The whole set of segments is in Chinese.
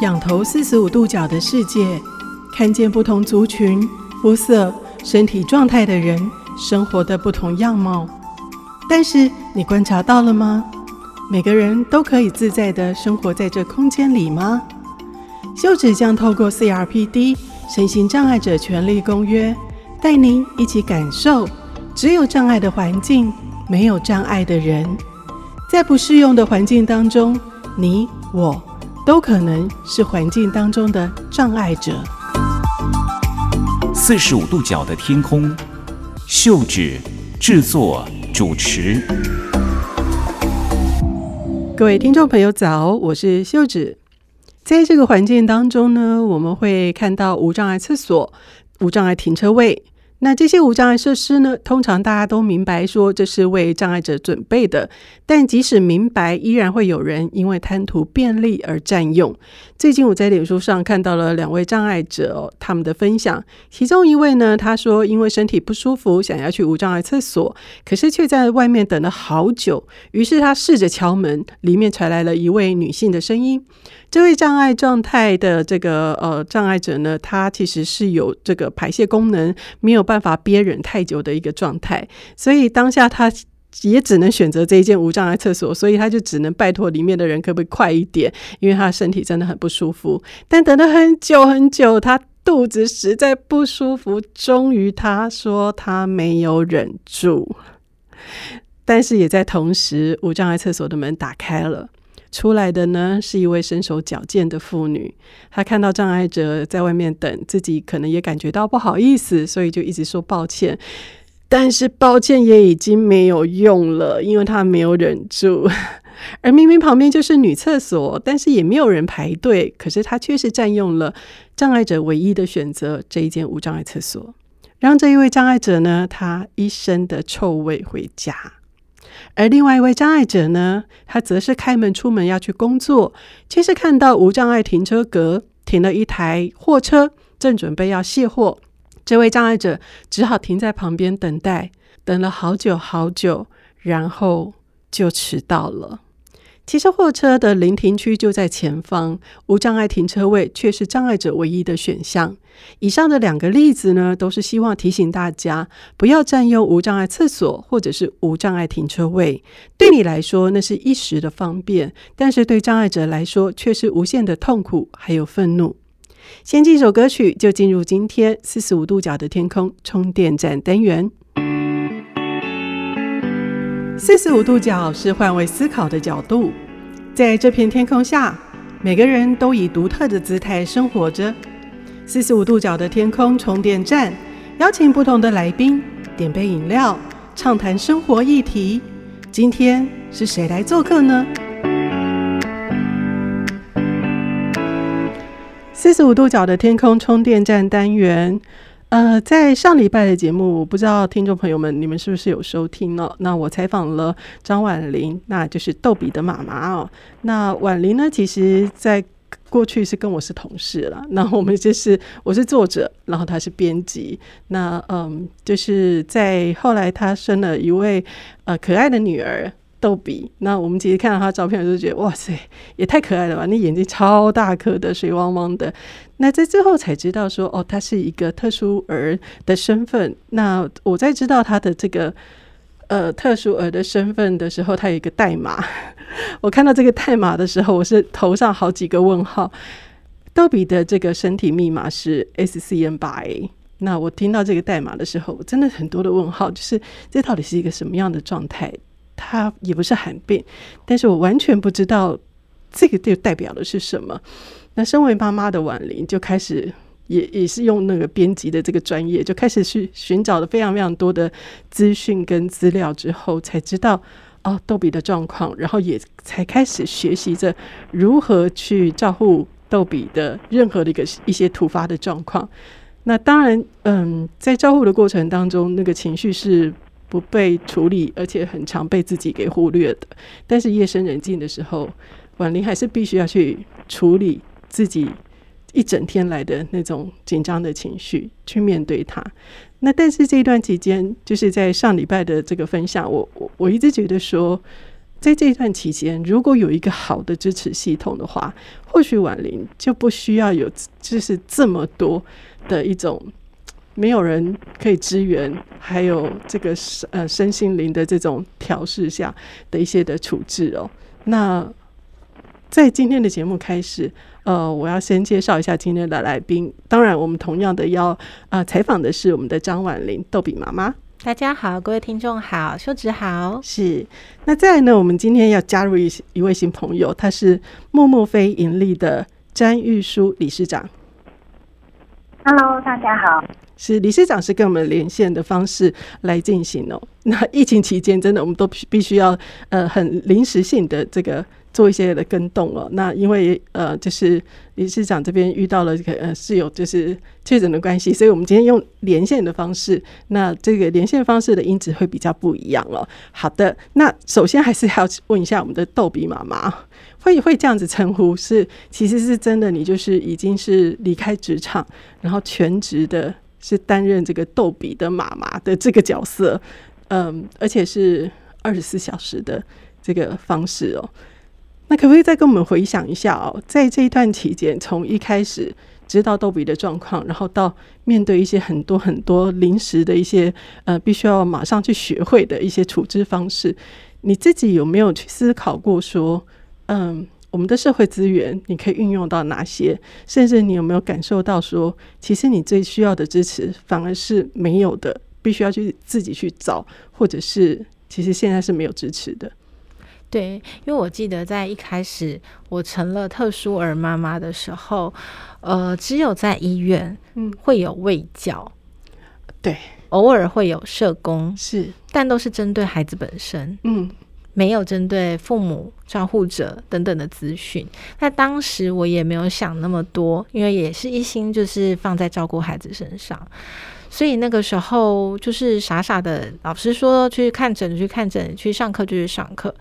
仰头四十五度角的世界，看见不同族群、肤色、身体状态的人生活的不同样貌。但是你观察到了吗？每个人都可以自在地生活在这空间里吗？秀子将透过 CRPD 身心障碍者权利公约，带您一起感受：只有障碍的环境，没有障碍的人。在不适用的环境当中，你我都可能是环境当中的障碍者。四十五度角的天空，秀芷制作主持。各位听众朋友早，我是秀芷。在这个环境当中呢，我们会看到无障碍厕所、无障碍停车位。那这些无障碍设施呢，通常大家都明白说这是为障碍者准备的，但即使明白，依然会有人因为贪图便利而占用。最近我在脸书上看到了两位障碍者，他们的分享，其中一位呢，他说因为身体不舒服，想要去无障碍厕所，可是却在外面等了好久，于是他试着敲门，里面传来了一位女性的声音。这位障碍状态的这个呃障碍者呢，他其实是有这个排泄功能没有办法憋忍太久的一个状态，所以当下他也只能选择这一间无障碍厕所，所以他就只能拜托里面的人可不可以快一点，因为他的身体真的很不舒服。但等了很久很久，他肚子实在不舒服，终于他说他没有忍住，但是也在同时，无障碍厕所的门打开了。出来的呢，是一位身手矫健的妇女。她看到障碍者在外面等，自己可能也感觉到不好意思，所以就一直说抱歉。但是抱歉也已经没有用了，因为她没有忍住。而明明旁边就是女厕所，但是也没有人排队，可是她却是占用了障碍者唯一的选择这一间无障碍厕所，让这一位障碍者呢，他一身的臭味回家。而另外一位障碍者呢，他则是开门出门要去工作，却是看到无障碍停车格停了一台货车，正准备要卸货。这位障碍者只好停在旁边等待，等了好久好久，然后就迟到了。其实货车的临停区就在前方，无障碍停车位却是障碍者唯一的选项。以上的两个例子呢，都是希望提醒大家不要占用无障碍厕所或者是无障碍停车位。对你来说，那是一时的方便，但是对障碍者来说却是无限的痛苦还有愤怒。先进一首歌曲，就进入今天四十五度角的天空充电站单元。四十五度角是换位思考的角度，在这片天空下，每个人都以独特的姿态生活着。四十五度角的天空充电站，邀请不同的来宾，点杯饮料，畅谈生活议题。今天是谁来做客呢？四十五度角的天空充电站单元。呃，在上礼拜的节目，我不知道听众朋友们你们是不是有收听呢？那我采访了张婉玲，那就是逗比的妈妈哦。那婉玲呢，其实在过去是跟我是同事了。那我们就是我是作者，然后她是编辑。那嗯，就是在后来她生了一位呃可爱的女儿。豆比，那我们其实看到他照片，就觉得哇塞，也太可爱了吧！那眼睛超大颗的，水汪汪的。那在之后才知道说，哦，他是一个特殊儿的身份。那我在知道他的这个呃特殊儿的身份的时候，他有一个代码。我看到这个代码的时候，我是头上好几个问号。豆比的这个身体密码是 SCN 八 A。那我听到这个代码的时候，我真的很多的问号，就是这到底是一个什么样的状态？它也不是罕病，但是我完全不知道这个就代表的是什么。那身为妈妈的婉玲就开始也也是用那个编辑的这个专业，就开始去寻找了非常非常多的资讯跟资料之后，才知道哦逗比的状况，然后也才开始学习着如何去照顾逗比的任何的一个一些突发的状况。那当然，嗯，在照顾的过程当中，那个情绪是。不被处理，而且很常被自己给忽略的。但是夜深人静的时候，婉玲还是必须要去处理自己一整天来的那种紧张的情绪，去面对它。那但是这一段期间，就是在上礼拜的这个分享，我我我一直觉得说，在这一段期间，如果有一个好的支持系统的话，或许婉玲就不需要有就是这么多的一种没有人可以支援，还有这个呃身心灵的这种调试下的一些的处置哦。那在今天的节目开始，呃，我要先介绍一下今天的来宾。当然，我们同样的要呃采访的是我们的张婉玲豆比妈妈。大家好，各位听众好，秀芷好。是，那再来呢？我们今天要加入一一位新朋友，他是默默非盈利的詹玉书理事长。Hello，大家好。是理事长是跟我们连线的方式来进行哦。那疫情期间，真的我们都必须要呃很临时性的这个。做一些的跟动哦，那因为呃，就是理事长这边遇到了这个呃是有就是确诊的关系，所以我们今天用连线的方式，那这个连线方式的音质会比较不一样哦。好的，那首先还是要问一下我们的逗比妈妈，会会这样子称呼是，其实是真的，你就是已经是离开职场，然后全职的是担任这个逗比的妈妈的这个角色，嗯，而且是二十四小时的这个方式哦。那可不可以再跟我们回想一下哦，在这一段期间，从一开始知道豆比的状况，然后到面对一些很多很多临时的一些呃，必须要马上去学会的一些处置方式，你自己有没有去思考过说，嗯，我们的社会资源你可以运用到哪些？甚至你有没有感受到说，其实你最需要的支持反而是没有的，必须要去自己去找，或者是其实现在是没有支持的。对，因为我记得在一开始我成了特殊儿妈妈的时候，呃，只有在医院，嗯，会有卫教，对，偶尔会有社工，是，但都是针对孩子本身，嗯，没有针对父母、照护者等等的资讯。那当时我也没有想那么多，因为也是一心就是放在照顾孩子身上，所以那个时候就是傻傻的，老师说去看诊去看诊，去上课就去上课。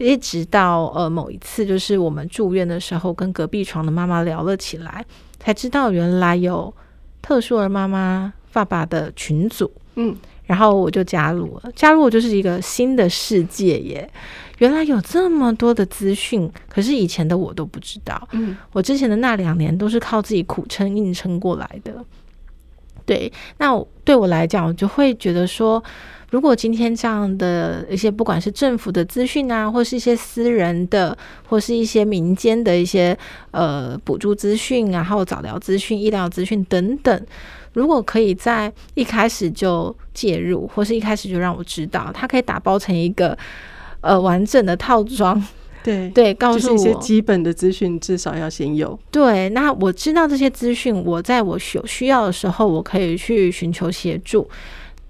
一直到呃某一次，就是我们住院的时候，跟隔壁床的妈妈聊了起来，才知道原来有特殊儿妈妈爸爸的群组，嗯，然后我就加入了，加入我就是一个新的世界耶，原来有这么多的资讯，可是以前的我都不知道，嗯，我之前的那两年都是靠自己苦撑硬撑过来的，对，那对我来讲，我就会觉得说。如果今天这样的一些，不管是政府的资讯啊，或是一些私人的，或是一些民间的一些呃补助资讯，然后早疗资讯、医疗资讯等等，如果可以在一开始就介入，或是一开始就让我知道，它可以打包成一个呃完整的套装，对对，告诉我一些基本的资讯至少要先有。对，那我知道这些资讯，我在我有需要的时候，我可以去寻求协助。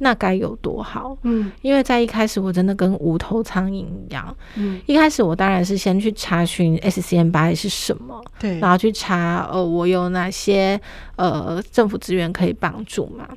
那该有多好？嗯，因为在一开始我真的跟无头苍蝇一样。嗯，一开始我当然是先去查询 scn 八 a 是什么，对，然后去查呃我有哪些呃政府资源可以帮助嘛。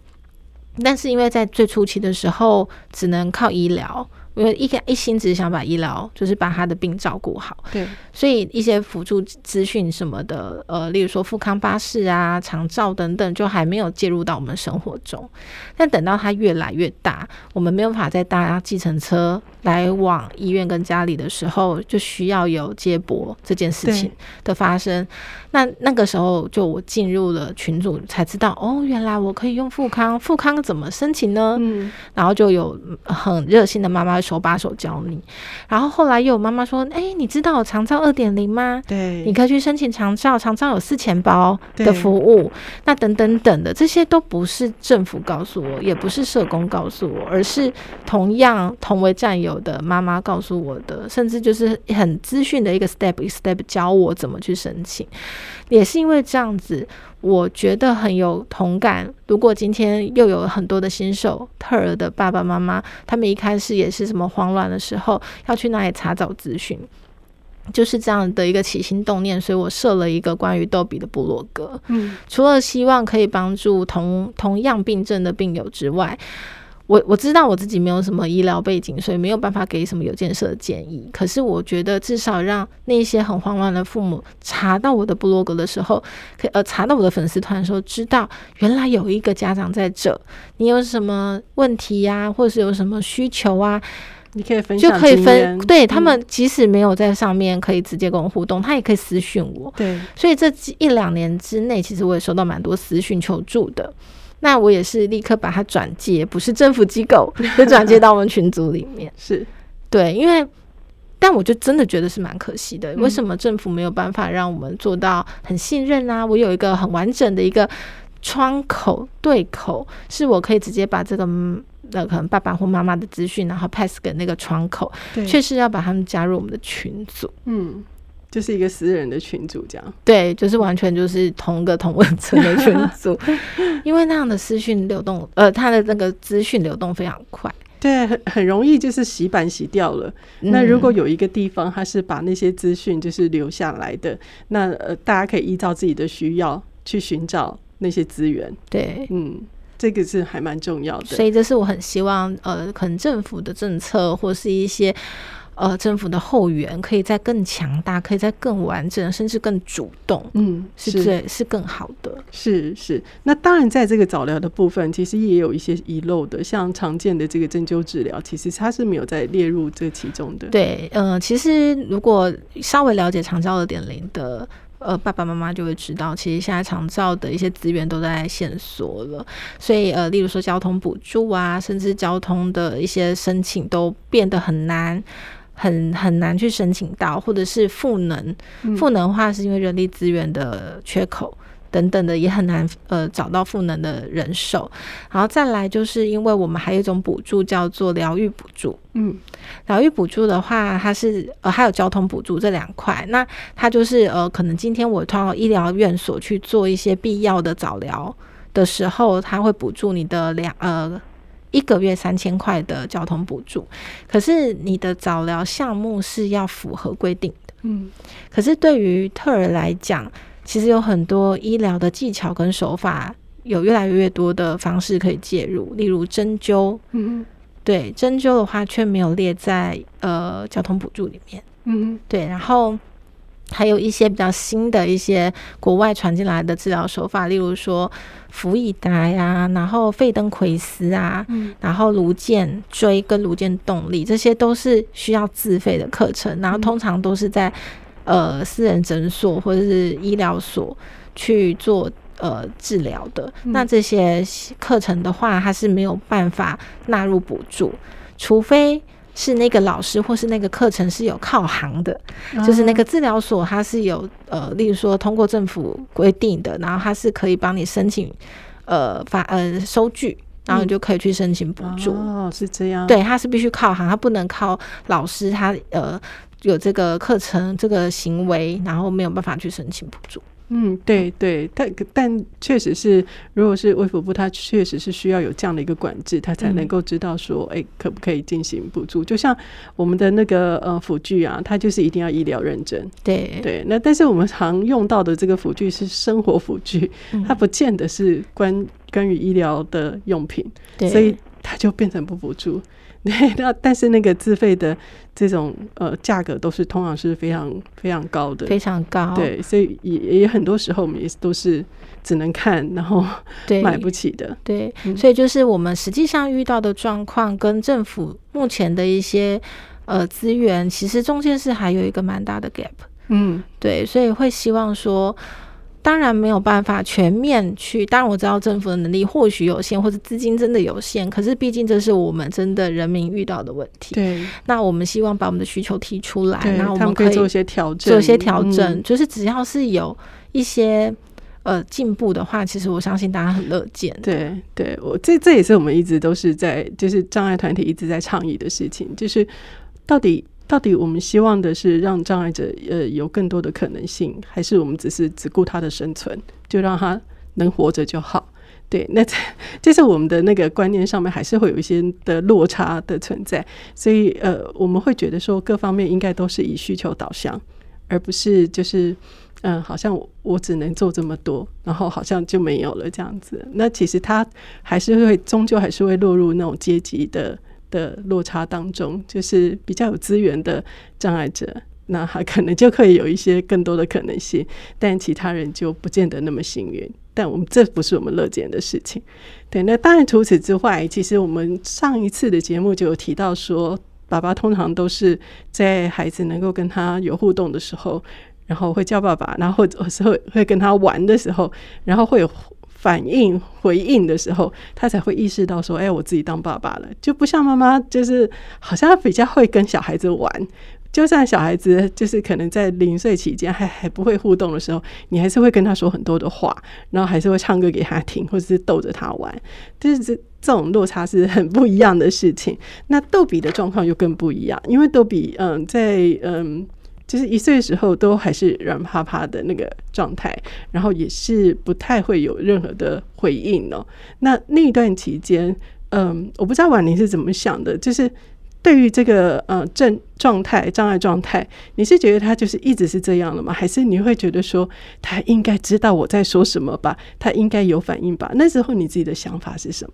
但是因为在最初期的时候，只能靠医疗。因为一个一心只是想把医疗，就是把他的病照顾好，对，所以一些辅助资讯什么的，呃，例如说富康巴士啊、长照等等，就还没有介入到我们生活中。但等到他越来越大，我们没有办法再搭计程车来往医院跟家里的时候，就需要有接驳这件事情的发生。那那个时候，就我进入了群组，才知道哦，原来我可以用富康，富康怎么申请呢？嗯，然后就有很热心的妈妈手把手教你。然后后来又有妈妈说：“哎，你知道有长照二点零吗？对，你可以去申请长照，长照有四钱包的服务。那等等等的，这些都不是政府告诉我，也不是社工告诉我，而是同样同为战友的妈妈告诉我的，甚至就是很资讯的一个 step 一个 step 教我怎么去申请。”也是因为这样子，我觉得很有同感。如果今天又有很多的新手特儿的爸爸妈妈，他们一开始也是什么慌乱的时候，要去哪里查找资讯，就是这样的一个起心动念。所以我设了一个关于逗比的部落格，嗯，除了希望可以帮助同同样病症的病友之外。我我知道我自己没有什么医疗背景，所以没有办法给什么有建设的建议。可是我觉得至少让那些很慌乱的父母查到我的部落格的时候，可以呃查到我的粉丝团的时候，知道原来有一个家长在这，你有什么问题呀、啊，或者是有什么需求啊，你可以分享，就可以分。对、嗯、他们，即使没有在上面可以直接跟我互动，他也可以私讯我。对，所以这一两年之内，其实我也收到蛮多私讯求助的。那我也是立刻把它转接，不是政府机构，就转接到我们群组里面。是对，因为。但我就真的觉得是蛮可惜的，为什么政府没有办法让我们做到很信任啊？我有一个很完整的一个窗口对口，是我可以直接把这个那可能爸爸或妈妈的资讯，然后 pass 给那个窗口，确实要把他们加入我们的群组，嗯，就是一个私人的群组这样，对，就是完全就是同一个同温层的群组，因为那样的资讯流动，呃，他的那个资讯流动非常快。对，很很容易就是洗版洗掉了。嗯、那如果有一个地方，它是把那些资讯就是留下来的，那呃，大家可以依照自己的需要去寻找那些资源。对，嗯，这个是还蛮重要的。所以这是我很希望，呃，可能政府的政策或是一些。呃，政府的后援可以再更强大，可以再更完整，甚至更主动，嗯，是最是，是更好的。是是，那当然，在这个早疗的部分，其实也有一些遗漏的，像常见的这个针灸治疗，其实它是没有在列入这其中的。对，嗯、呃，其实如果稍微了解长照二点零的，呃，爸爸妈妈就会知道，其实现在长照的一些资源都在限缩了，所以呃，例如说交通补助啊，甚至交通的一些申请都变得很难。很很难去申请到，或者是赋能，赋能的话是因为人力资源的缺口等等的，也很难呃找到赋能的人手。然后再来就是因为我们还有一种补助叫做疗愈补助，嗯，疗愈补助的话，它是呃还有交通补助这两块，那它就是呃可能今天我到医疗院所去做一些必要的早疗的时候，它会补助你的两呃。一个月三千块的交通补助，可是你的早疗项目是要符合规定的。嗯，可是对于特儿来讲，其实有很多医疗的技巧跟手法，有越来越多的方式可以介入，例如针灸。嗯，对，针灸的话却没有列在呃交通补助里面。嗯，对，然后。还有一些比较新的一些国外传进来的治疗手法，例如说辅以达呀，然后费登奎斯啊，嗯、然后颅荐椎跟颅荐动力，这些都是需要自费的课程，然后通常都是在呃私人诊所或者是医疗所去做呃治疗的。嗯、那这些课程的话，它是没有办法纳入补助，除非。是那个老师或是那个课程是有靠行的，嗯、就是那个治疗所，它是有呃，例如说通过政府规定的，然后它是可以帮你申请呃发呃收据，然后你就可以去申请补助。哦，是这样。对，它是必须靠行，它不能靠老师，他呃有这个课程这个行为，然后没有办法去申请补助。嗯，对对，但但确实是，如果是卫福部，它确实是需要有这样的一个管制，它才能够知道说，哎、嗯，可不可以进行补助？就像我们的那个呃辅具啊，它就是一定要医疗认证。对对，那但是我们常用到的这个辅具是生活辅具，它不见得是关关于医疗的用品，对所以它就变成不补助。对，那但是那个自费的这种呃价格都是通常是非常非常高的，非常高。对，所以也也很多时候我们也都是只能看，然后买不起的。对，所以就是我们实际上遇到的状况跟政府目前的一些呃资源，其实中间是还有一个蛮大的 gap。嗯，对，所以会希望说。当然没有办法全面去，当然我知道政府的能力或许有限，或者资金真的有限，可是毕竟这是我们真的人民遇到的问题。对，那我们希望把我们的需求提出来，对然后我们可以做一些调整，做一些调整，嗯、就是只要是有一些呃进步的话，其实我相信大家很乐见。对，对我这这也是我们一直都是在，就是障碍团体一直在倡议的事情，就是到底。到底我们希望的是让障碍者呃有更多的可能性，还是我们只是只顾他的生存，就让他能活着就好？对，那这这是我们的那个观念上面还是会有一些的落差的存在，所以呃我们会觉得说各方面应该都是以需求导向，而不是就是嗯、好像我只能做这么多，然后好像就没有了这样子。那其实他还是会终究还是会落入那种阶级的。的落差当中，就是比较有资源的障碍者，那他可能就可以有一些更多的可能性，但其他人就不见得那么幸运。但我们这不是我们乐见的事情。对，那当然除此之外，其实我们上一次的节目就有提到说，爸爸通常都是在孩子能够跟他有互动的时候，然后会叫爸爸，然后或者时候会跟他玩的时候，然后会有反应回应的时候，他才会意识到说：“哎，我自己当爸爸了。”就不像妈妈，就是好像比较会跟小孩子玩。就算小孩子就是可能在零岁期间还还不会互动的时候，你还是会跟他说很多的话，然后还是会唱歌给他听，或者是逗着他玩。就是这这种落差是很不一样的事情。那豆比的状况又更不一样，因为豆比嗯在嗯就是一岁的时候都还是软趴趴的那个状态，然后也是不太会有任何的回应哦。那那一段期间，嗯，我不知道婉玲是怎么想的，就是。对于这个呃症状态障碍状态，你是觉得他就是一直是这样的吗？还是你会觉得说他应该知道我在说什么吧？他应该有反应吧？那时候你自己的想法是什么？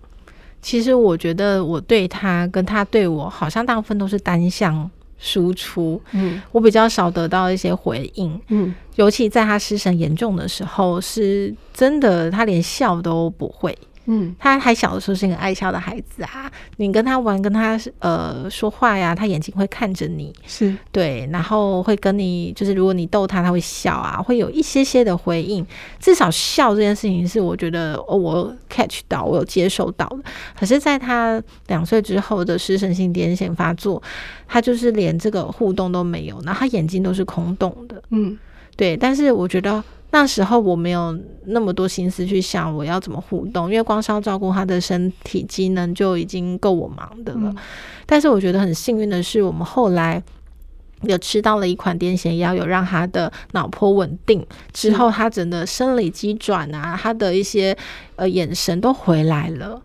其实我觉得我对他跟他对我好像大部分都是单向输出，嗯，我比较少得到一些回应，嗯，尤其在他失神严重的时候，是真的他连笑都不会。嗯，他还小的时候是一个爱笑的孩子啊，你跟他玩，跟他呃说话呀，他眼睛会看着你，是对，然后会跟你，就是如果你逗他，他会笑啊，会有一些些的回应，至少笑这件事情是我觉得哦，我 catch 到，我有接受到的。可是，在他两岁之后的失神性癫痫发作，他就是连这个互动都没有，然后他眼睛都是空洞的，嗯，对，但是我觉得。那时候我没有那么多心思去想我要怎么互动，因为光是要照顾他的身体机能就已经够我忙的了。嗯、但是我觉得很幸运的是，我们后来有吃到了一款癫痫药，有让他的脑波稳定之后，他整个生理机转啊，他的一些呃眼神都回来了。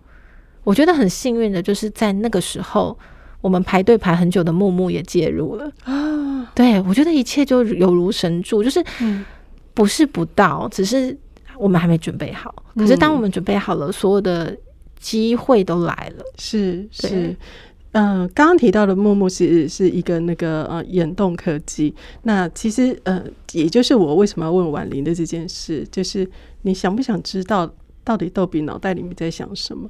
我觉得很幸运的就是在那个时候，我们排队排很久的木木也介入了啊。对，我觉得一切就有如神助，就是嗯。不是不到，只是我们还没准备好。可是当我们准备好了，嗯、所有的机会都来了。是是，嗯，呃、刚刚提到的木木是是一个那个呃眼动科技。那其实呃，也就是我为什么要问婉玲的这件事，就是你想不想知道到底逗比脑袋里面在想什么？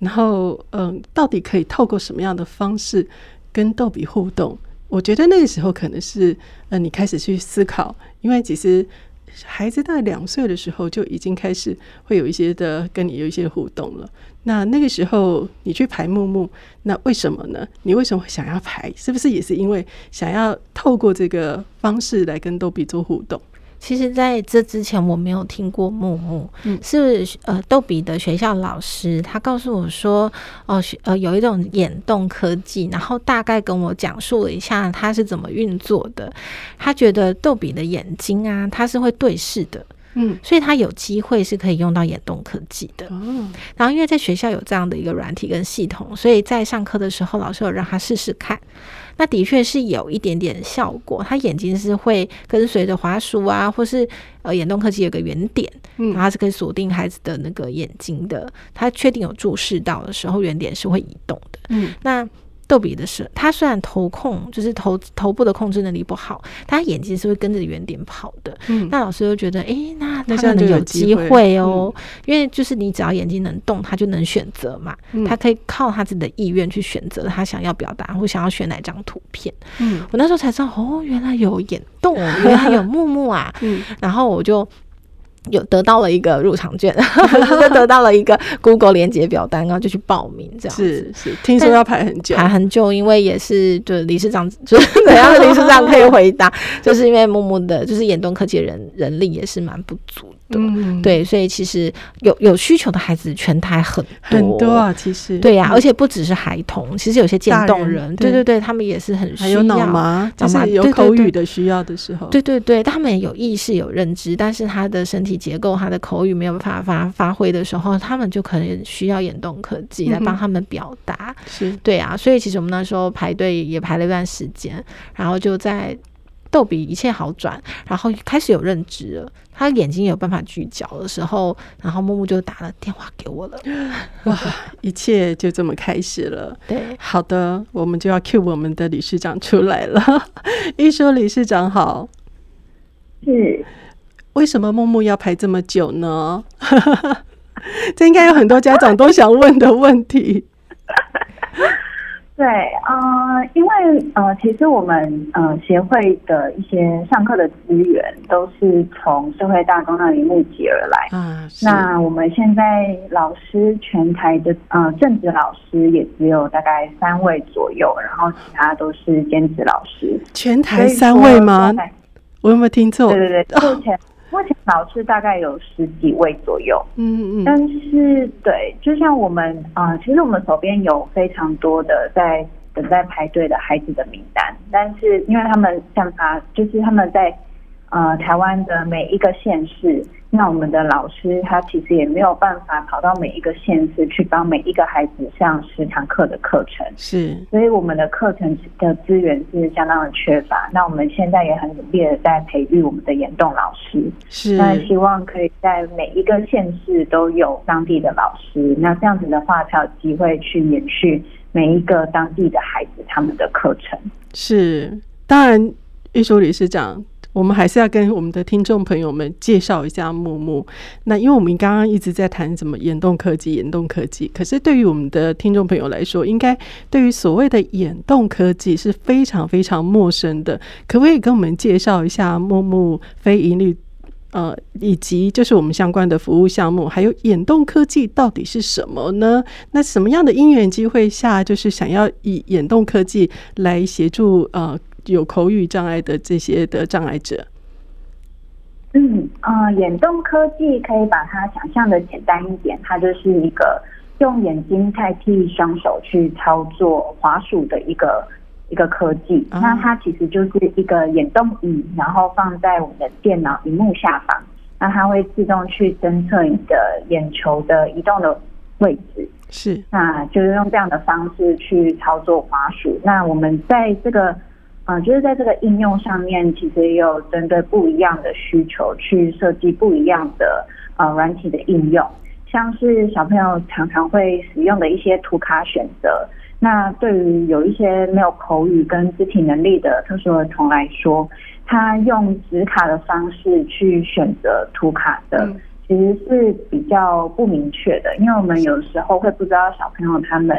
然后嗯、呃，到底可以透过什么样的方式跟逗比互动？我觉得那个时候可能是呃，你开始去思考，因为其实。孩子大概两岁的时候就已经开始会有一些的跟你有一些互动了。那那个时候你去排木木，那为什么呢？你为什么会想要排？是不是也是因为想要透过这个方式来跟逗比做互动？其实，在这之前我没有听过木木，嗯，是呃逗比的学校老师，他告诉我说，哦，呃，有一种眼动科技，然后大概跟我讲述了一下它是怎么运作的。他觉得逗比的眼睛啊，它是会对视的，嗯，所以他有机会是可以用到眼动科技的。嗯，然后因为在学校有这样的一个软体跟系统，所以在上课的时候，老师有让他试试看。那的确是有一点点效果，他眼睛是会跟随着滑鼠啊，或是呃眼动科技有个圆点，嗯，然后它是可以锁定孩子的那个眼睛的，他确定有注视到的时候，圆点是会移动的，嗯，那。豆比的是，他虽然头控就是头头部的控制能力不好，他眼睛是会跟着原点跑的。嗯，那老师就觉得，诶、欸，那他可能有机会哦、喔，嗯、因为就是你只要眼睛能动，他就能选择嘛。嗯、他可以靠他自己的意愿去选择他想要表达或想要选哪张图片。嗯，我那时候才知道，哦，原来有眼动，原来有木木啊。嗯，然后我就。有得到了一个入场券，就 得到了一个 Google 连接表单，然后就去报名，这样是是，听说要排很久，排很久，因为也是就是理事长，就是怎样的理事长可以回答，就是因为木木的，就是眼动科技人人力也是蛮不足的。嗯，对，所以其实有有需求的孩子全台很多。很多啊，其实。对呀，而且不只是孩童，其实有些渐冻人，对对对，他们也是很需要，还有脑麻，就是有口语的需要的时候，对对对，他们有意识有认知，但是他的身体结构、他的口语没有办法发发挥的时候，他们就可能需要眼动科技来帮他们表达，是。对啊，所以其实我们那时候排队也排了一段时间，然后就在。逗比一切好转，然后开始有认知了，他眼睛有办法聚焦的时候，然后木木就打了电话给我了。哇，一切就这么开始了。对，好的，我们就要 cue 我们的理事长出来了。一说理事长好，是，为什么木木要排这么久呢？这应该有很多家长都想问的问题。对，呃，因为呃，其实我们呃协会的一些上课的资源都是从社会大众那里募集而来。啊，那我们现在老师全台的呃正职老师也只有大概三位左右，然后其他都是兼职老师。全台三位吗？我有没有听错？对对对，目前。哦目前老师大概有十几位左右，嗯嗯，但是对，就像我们啊、呃，其实我们手边有非常多的在等待排队的孩子的名单，但是因为他们像他，就是他们在。呃，台湾的每一个县市，那我们的老师他其实也没有办法跑到每一个县市去帮每一个孩子上十堂课的课程，是，所以我们的课程的资源是相当的缺乏。那我们现在也很努力的在培育我们的岩洞老师，是，那希望可以在每一个县市都有当地的老师，那这样子的话才有机会去延续每一个当地的孩子他们的课程。是，当然，玉书理事长。我们还是要跟我们的听众朋友们介绍一下木木。那因为我们刚刚一直在谈什么眼动科技、眼动科技，可是对于我们的听众朋友来说，应该对于所谓的眼动科技是非常非常陌生的。可不可以跟我们介绍一下木木非盈利呃，以及就是我们相关的服务项目，还有眼动科技到底是什么呢？那什么样的因缘机会下，就是想要以眼动科技来协助呃？有口语障碍的这些的障碍者，嗯啊、呃，眼动科技可以把它想象的简单一点，它就是一个用眼睛代替双手去操作滑鼠的一个一个科技。嗯、那它其实就是一个眼动仪，然后放在我们的电脑荧幕下方，那它会自动去侦测你的眼球的移动的位置。是，那就是用这样的方式去操作滑鼠。那我们在这个。啊、呃，就是在这个应用上面，其实也有针对不一样的需求去设计不一样的呃软体的应用，像是小朋友常常会使用的一些图卡选择。那对于有一些没有口语跟肢体能力的特殊儿童来说，他用纸卡的方式去选择图卡的，其实是比较不明确的，因为我们有时候会不知道小朋友他们。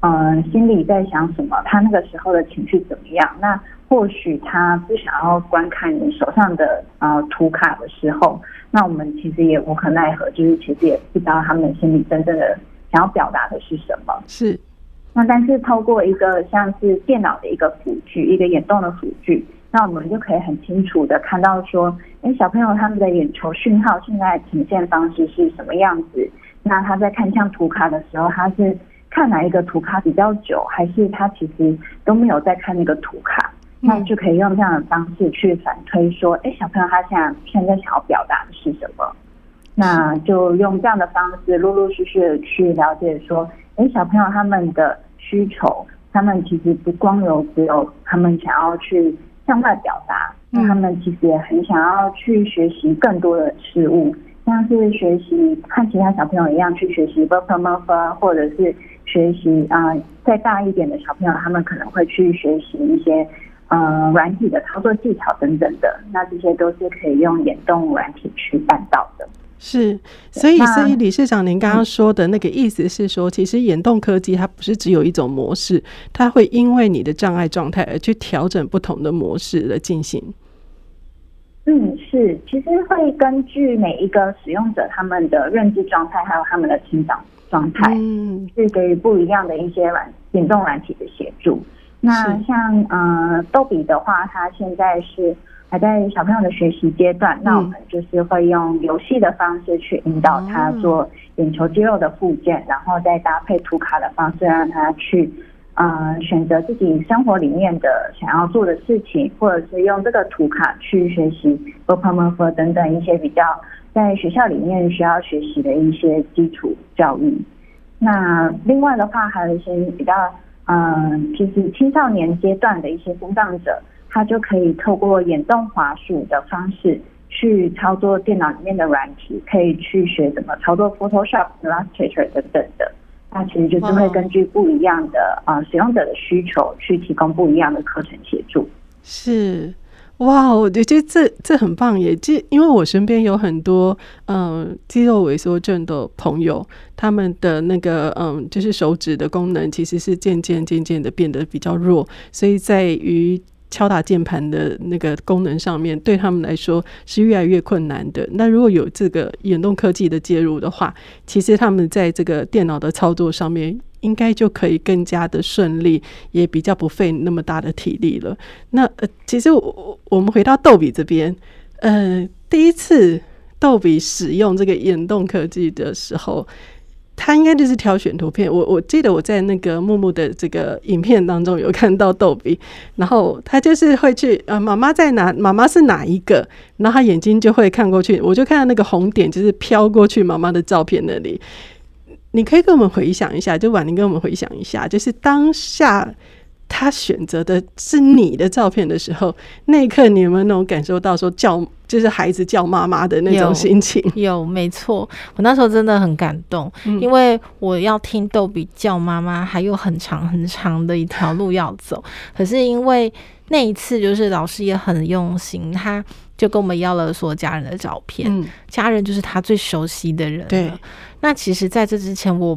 嗯、心里在想什么？他那个时候的情绪怎么样？那或许他不想要观看你手上的呃图卡的时候，那我们其实也无可奈何，就是其实也不知道他们心里真正的想要表达的是什么。是。那但是透过一个像是电脑的一个辅具，一个眼动的辅具，那我们就可以很清楚的看到说，哎，小朋友他们的眼球讯号现在呈现方式是什么样子？那他在看向图卡的时候，他是。看哪一个图卡比较久，还是他其实都没有在看那个图卡，那就可以用这样的方式去反推说：，哎，小朋友他现在现在想要表达的是什么？那就用这样的方式，陆陆续续的去了解说：，哎，小朋友他们的需求，他们其实不光有只有他们想要去向外表达，他们其实也很想要去学习更多的事物，像是学习和其他小朋友一样去学习《巴克曼魔》，或者是。学习啊、呃，再大一点的小朋友，他们可能会去学习一些呃软体的操作技巧等等的，那这些都是可以用眼动软体去办到的。是，所以所以理事长，您刚刚说的那个意思是说，其实眼动科技它不是只有一种模式，它会因为你的障碍状态而去调整不同的模式来进行。嗯，是，其实会根据每一个使用者他们的认知状态，还有他们的成长。状态嗯。是给予不一样的一些软行动软体的协助。那像呃逗比的话他现在是还在小朋友的学习阶段那我们就是会用游戏的方式去引导他做眼球肌肉的复健然后再搭配图卡的方式让他去呃选择自己生活里面的想要做的事情或者是用这个图卡去学习 open off 等等一些比较在学校里面需要学习的一些基础教育。那另外的话，还有一些比较，嗯，就是青少年阶段的一些身障者，他就可以透过眼动滑鼠的方式去操作电脑里面的软体，可以去学怎么操作 Photoshop、Illustrator 等等的。那其实就是会根据不一样的啊使用者的需求，去提供不一样的课程协助。是。哇，我觉得这这很棒耶！这因为我身边有很多嗯肌肉萎缩症的朋友，他们的那个嗯就是手指的功能其实是渐渐渐渐的变得比较弱，所以在于敲打键盘的那个功能上面，对他们来说是越来越困难的。那如果有这个眼动科技的介入的话，其实他们在这个电脑的操作上面。应该就可以更加的顺利，也比较不费那么大的体力了。那呃，其实我我们回到豆比这边，呃，第一次豆比使用这个眼动科技的时候，他应该就是挑选图片。我我记得我在那个木木的这个影片当中有看到逗比，然后他就是会去呃，妈妈在哪？妈妈是哪一个？然后他眼睛就会看过去，我就看到那个红点就是飘过去妈妈的照片那里。你可以跟我们回想一下，就婉玲跟我们回想一下，就是当下他选择的是你的照片的时候，那一刻你有没有那种感受到说叫就是孩子叫妈妈的那种心情？有，有没错，我那时候真的很感动，嗯、因为我要听豆比叫妈妈，还有很长很长的一条路要走。可是因为那一次，就是老师也很用心，他就跟我们要了所有家人的照片，嗯、家人就是他最熟悉的人。对。那其实，在这之前，我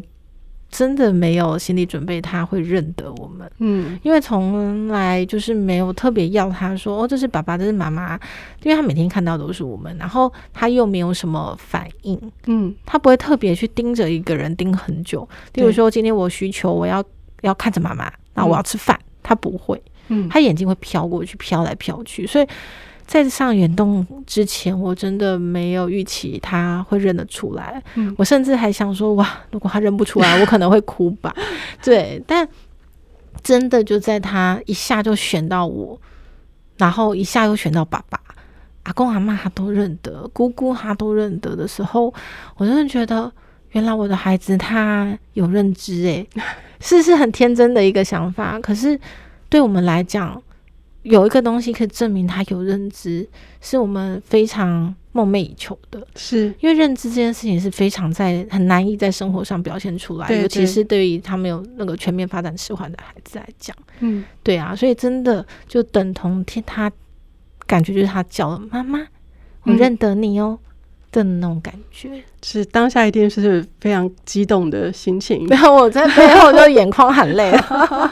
真的没有心理准备他会认得我们，嗯，因为从来就是没有特别要他说哦，这是爸爸，这是妈妈，因为他每天看到都是我们，然后他又没有什么反应，嗯，他不会特别去盯着一个人盯很久。例如说，今天我需求我要要看着妈妈，那我要吃饭，他不会，嗯，他眼睛会飘过去，飘来飘去，所以。在上眼动之前，我真的没有预期他会认得出来。嗯，我甚至还想说，哇，如果他认不出来，我可能会哭吧。对，但真的就在他一下就选到我，然后一下又选到爸爸、阿公、阿妈，他都认得，姑姑他都认得的时候，我真的觉得，原来我的孩子他有认知，诶，是是很天真的一个想法。可是对我们来讲，有一个东西可以证明他有认知，是我们非常梦寐以求的。是因为认知这件事情是非常在很难以在生活上表现出来，尤其是对于他们有那个全面发展迟缓的孩子来讲。嗯，对啊，所以真的就等同听他感觉就是他叫了妈妈，我认得你哦。嗯的那种感觉，是当下一定是非常激动的心情。然后我在背后就眼眶含泪。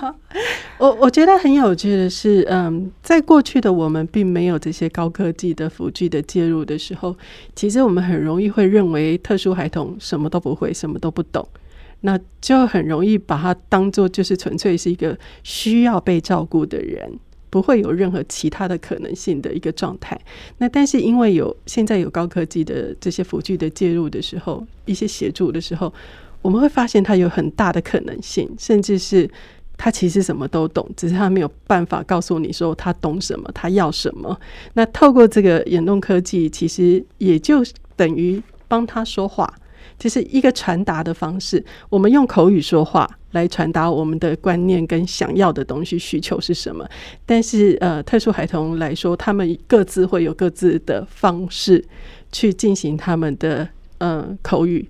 我我觉得很有趣的是，嗯，在过去的我们并没有这些高科技的辅具的介入的时候，其实我们很容易会认为特殊孩童什么都不会，什么都不懂，那就很容易把他当做就是纯粹是一个需要被照顾的人。不会有任何其他的可能性的一个状态。那但是因为有现在有高科技的这些辅具的介入的时候，一些协助的时候，我们会发现它有很大的可能性，甚至是他其实什么都懂，只是他没有办法告诉你说他懂什么，他要什么。那透过这个眼动科技，其实也就等于帮他说话。就是一个传达的方式，我们用口语说话来传达我们的观念跟想要的东西、需求是什么。但是，呃，特殊孩童来说，他们各自会有各自的方式去进行他们的呃口语，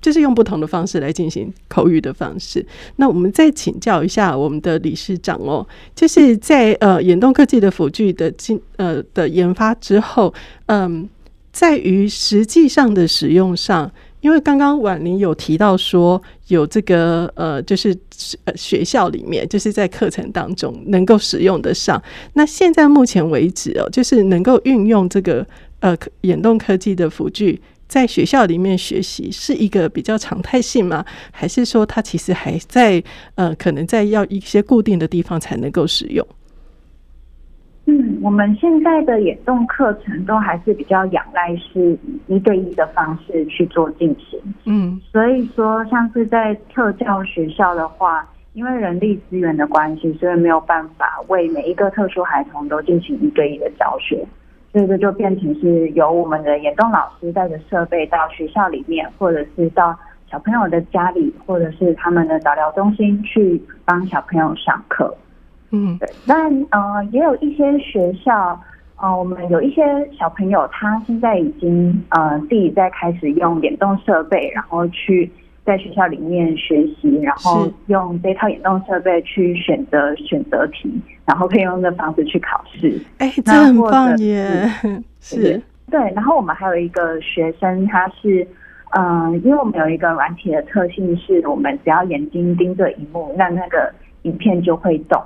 就是用不同的方式来进行口语的方式。那我们再请教一下我们的理事长哦，就是在呃眼动科技的辅具的进呃的研发之后，嗯、在于实际上的使用上。因为刚刚婉玲有提到说，有这个呃，就是呃学校里面就是在课程当中能够使用得上。那现在目前为止哦，就是能够运用这个呃眼动科技的辅具在学校里面学习，是一个比较常态性吗？还是说它其实还在呃可能在要一些固定的地方才能够使用？嗯，我们现在的眼动课程都还是比较仰赖是一对一的方式去做进行。嗯，所以说像是在特教学校的话，因为人力资源的关系，所以没有办法为每一个特殊孩童都进行一对一的教学，所以这就变成是由我们的眼动老师带着设备到学校里面，或者是到小朋友的家里，或者是他们的早疗中心去帮小朋友上课。嗯，对，那呃，也有一些学校，呃，我们有一些小朋友，他现在已经呃自己在开始用眼动设备，然后去在学校里面学习，然后用这套眼动设备去选择选择题，然后可以用这方式去考试。哎、欸，这很棒耶！是，是对。然后我们还有一个学生，他是嗯，因为我们有一个软体的特性，是我们只要眼睛盯着荧幕，那那个影片就会动。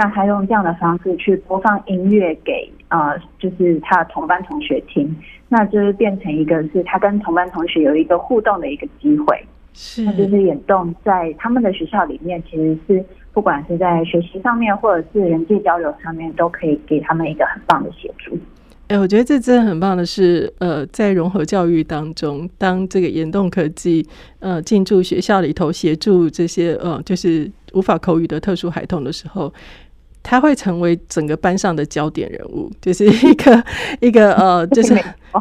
那他用这样的方式去播放音乐给呃，就是他的同班同学听，那就是变成一个是他跟同班同学有一个互动的一个机会。是，那就是眼动在他们的学校里面，其实是不管是在学习上面，或者是人际交流上面，都可以给他们一个很棒的协助。哎、欸，我觉得这真的很棒的是，呃，在融合教育当中，当这个眼动科技呃进驻学校里头协助这些呃就是无法口语的特殊孩童的时候。他会成为整个班上的焦点人物，就是 一个一个呃，就是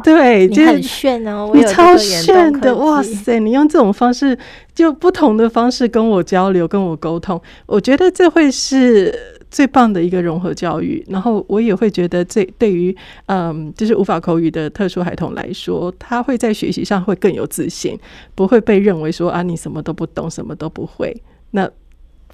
对，就很炫哦，你超炫的，哇塞！你用这种方式，就不同的方式跟我交流，跟我沟通，我觉得这会是最棒的一个融合教育。然后我也会觉得，这对于嗯，就是无法口语的特殊孩童来说，他会在学习上会更有自信，不会被认为说啊，你什么都不懂，什么都不会。那。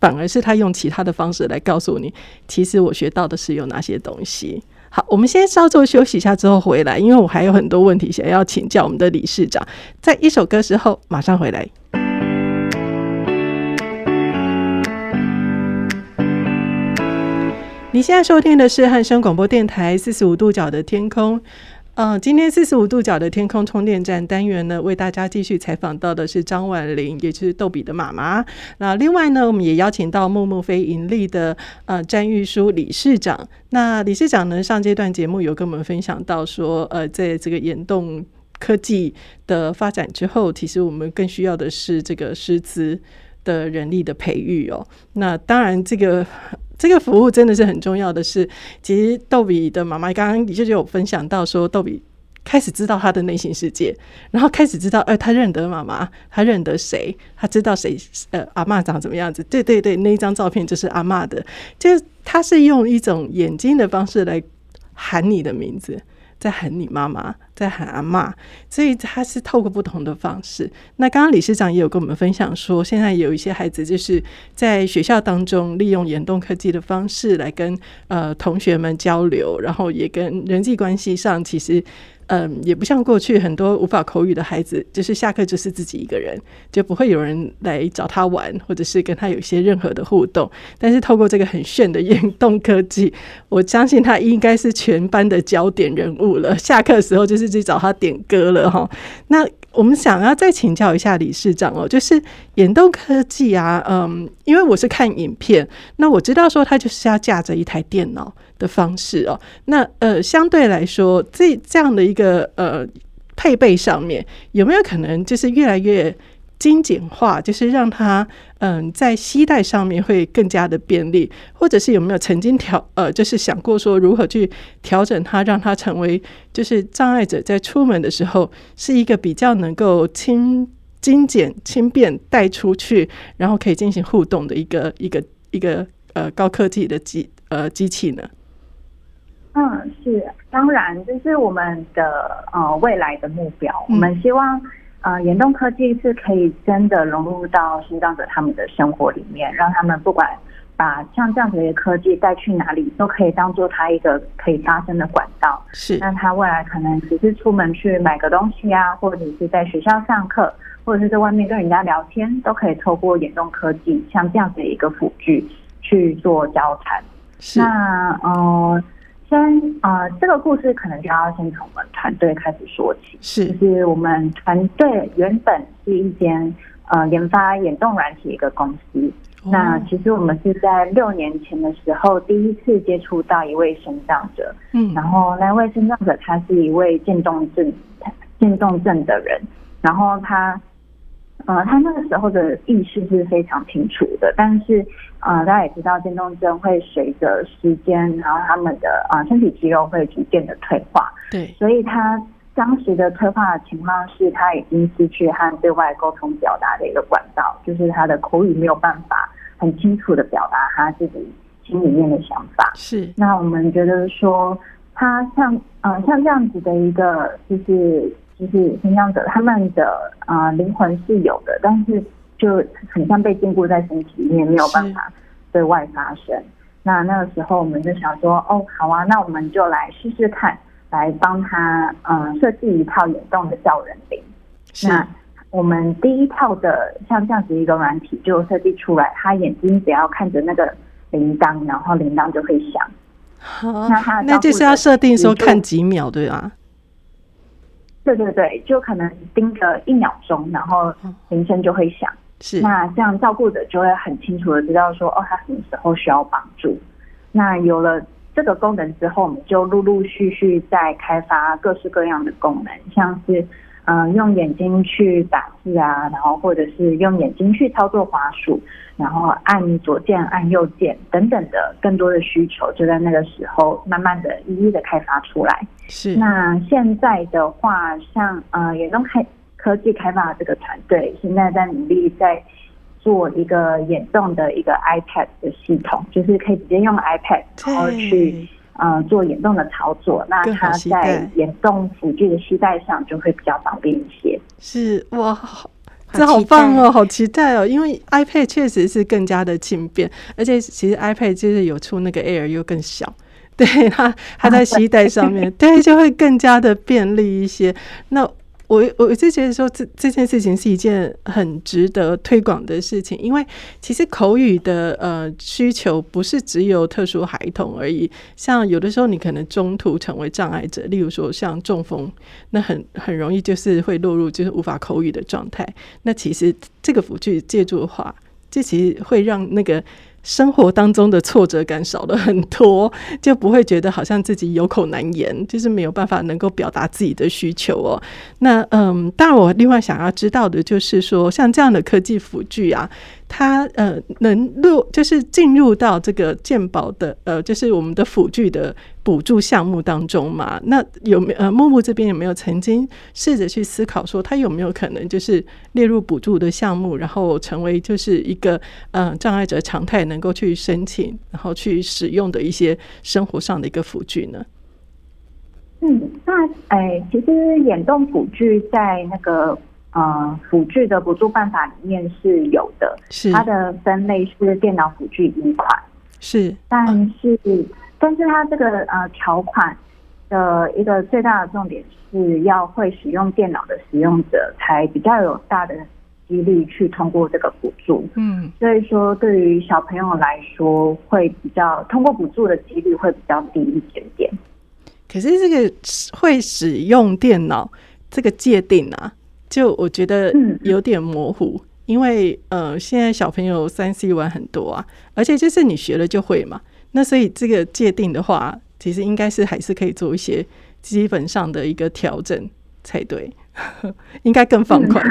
反而是他用其他的方式来告诉你，其实我学到的是有哪些东西。好，我们先稍作休息一下，之后回来，因为我还有很多问题想要请教我们的理事长。在一首歌之后，马上回来。你现在收听的是汉声广播电台四十五度角的天空。嗯，今天四十五度角的天空充电站单元呢，为大家继续采访到的是张婉玲，也就是豆比的妈妈。那另外呢，我们也邀请到木木非盈利的呃詹玉书理事长。那理事长呢，上阶段节目有跟我们分享到说，呃，在这个眼动科技的发展之后，其实我们更需要的是这个师资的人力的培育哦。那当然这个。这个服务真的是很重要的是，其实豆比的妈妈刚刚就有分享到说，豆比开始知道他的内心世界，然后开始知道，呃，他认得妈妈，他认得谁，他知道谁，呃，阿嬷长怎么样子？对对对，那一张照片就是阿嬷的，就是他是用一种眼睛的方式来喊你的名字。在喊你妈妈，在喊阿嬷，所以他是透过不同的方式。那刚刚理事长也有跟我们分享说，现在有一些孩子就是在学校当中利用眼动科技的方式来跟呃同学们交流，然后也跟人际关系上其实。嗯，也不像过去很多无法口语的孩子，就是下课就是自己一个人，就不会有人来找他玩，或者是跟他有一些任何的互动。但是透过这个很炫的眼动科技，我相信他应该是全班的焦点人物了。下课时候就是去找他点歌了哈。那我们想要再请教一下理事长哦，就是眼动科技啊，嗯，因为我是看影片，那我知道说他就是要架着一台电脑的方式哦。那呃，相对来说，这这样的一个呃配备上面，有没有可能就是越来越精简化，就是让它嗯在携带上面会更加的便利，或者是有没有曾经调呃就是想过说如何去调整它，让它成为就是障碍者在出门的时候是一个比较能够轻精简轻便带出去，然后可以进行互动的一个一个一个呃高科技的机呃机器呢？嗯，是，当然这是我们的呃未来的目标，嗯、我们希望。呃，眼动科技是可以真的融入到视障者他们的生活里面，让他们不管把像这样子的科技带去哪里，都可以当做他一个可以发声的管道。是，那他未来可能只是出门去买个东西啊，或者是在学校上课，或者是在外面跟人家聊天，都可以透过眼动科技像这样子的一个辅具去做交谈。是，那呃。先呃，这个故事可能就要先从我们团队开始说起。是，就是我们团队原本是一间呃研发眼动软体的一个公司。哦。那其实我们是在六年前的时候第一次接触到一位身障者。嗯。然后那位身障者他是一位渐冻症渐冻症的人，然后他。呃，他那个时候的意识是非常清楚的，但是，呃，大家也知道，渐冻症会随着时间，然后他们的啊、呃、身体肌肉会逐渐的退化。对，所以他当时的退化的情况是他已经失去和对外沟通表达的一个管道，就是他的口语没有办法很清楚的表达他自己心里面的想法。是，那我们觉得说，他像呃像这样子的一个就是。就是听障者他们的呃灵魂是有的，但是就很像被禁锢在身体里面，没有办法对外发声。那那个时候我们就想说，哦，好啊，那我们就来试试看，来帮他嗯设计一套眼动的叫人铃。那我们第一套的像这样子一个软体就设计出来，他眼睛只要看着那个铃铛，然后铃铛就会响。好，那他那就是要设定说看几秒，对吧？对对对，就可能盯着一秒钟，然后铃声就会响。是，那这样照顾者就会很清楚的知道说，哦，他什么时候需要帮助。那有了这个功能之后，我们就陆陆续续在开发各式各样的功能，像是。嗯，用眼睛去打字啊，然后或者是用眼睛去操作滑鼠，然后按左键、按右键等等的更多的需求，就在那个时候慢慢的一一的开发出来。是。那现在的话，像呃眼动开科技开发这个团队，现在在努力在做一个眼动的一个 iPad 的系统，就是可以直接用 iPad 然后去。呃，做眼动的操作，那它在眼动辅具的携带上就会比较方便一些。是哇，这好棒哦，好期待哦！因为 iPad 确实是更加的轻便，而且其实 iPad 就是有出那个 Air 又更小，对它它在携带上面，对就会更加的便利一些。那。我我是觉得说，这这件事情是一件很值得推广的事情，因为其实口语的呃需求不是只有特殊孩童而已，像有的时候你可能中途成为障碍者，例如说像中风，那很很容易就是会落入就是无法口语的状态。那其实这个辅具借助的话，这其实会让那个。生活当中的挫折感少了很多，就不会觉得好像自己有口难言，就是没有办法能够表达自己的需求哦。那嗯，当然我另外想要知道的就是说，像这样的科技辅具啊。它呃能入就是进入到这个健保的呃就是我们的辅具的补助项目当中嘛？那有没有呃木木这边有没有曾经试着去思考说，它有没有可能就是列入补助的项目，然后成为就是一个呃障碍者常态能够去申请，然后去使用的一些生活上的一个辅具呢？嗯，那哎，其实眼动辅具在那个。呃，辅具的补助办法里面是有的，是它的分类是电脑辅具一款，是，但是、嗯、但是它这个呃条款的一个最大的重点是要会使用电脑的使用者才比较有大的几率去通过这个补助，嗯，所以说对于小朋友来说会比较通过补助的几率会比较低一点点。可是这个会使用电脑这个界定啊。就我觉得有点模糊，嗯、因为呃，现在小朋友三 C 玩很多啊，而且就是你学了就会嘛。那所以这个界定的话，其实应该是还是可以做一些基本上的一个调整才对，应该更放宽。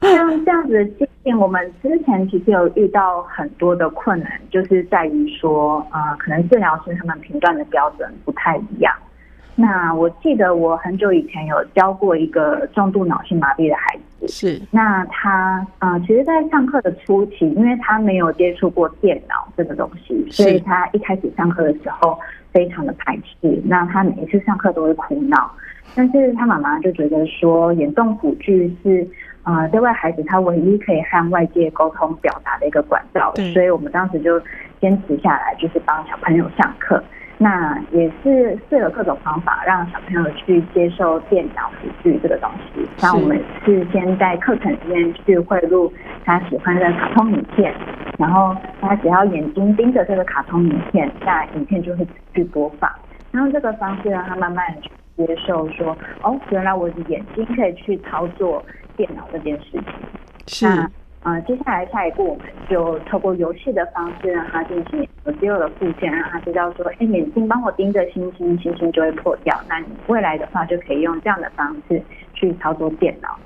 像这样子的界定，我们之前其实有遇到很多的困难，就是在于说啊、呃，可能治疗师他们评断的标准不太一样。那我记得我很久以前有教过一个重度脑性麻痹的孩子，是。那他呃，其实，在上课的初期，因为他没有接触过电脑这个东西，所以他一开始上课的时候非常的排斥。那他每一次上课都会哭闹，但是他妈妈就觉得说，眼动辅具是呃，这位孩子他唯一可以和外界沟通表达的一个管道，所以我们当时就坚持下来，就是帮小朋友上课。那也是试了各种方法，让小朋友去接受电脑辅具这个东西。像我们是先在课程里面去汇入他喜欢的卡通影片，然后他只要眼睛盯着这个卡通影片，那影片就会去播放。然后这个方式让他慢慢去接受说，哦，原来我的眼睛可以去操作电脑这件事情。是。呃，接下来下一步，我们就透过游戏的方式让他进行有肌肉的复健，让他知道说，哎，眼睛帮我盯着星星，星星就会破掉。那你未来的话就可以用这样的方式去操作电脑。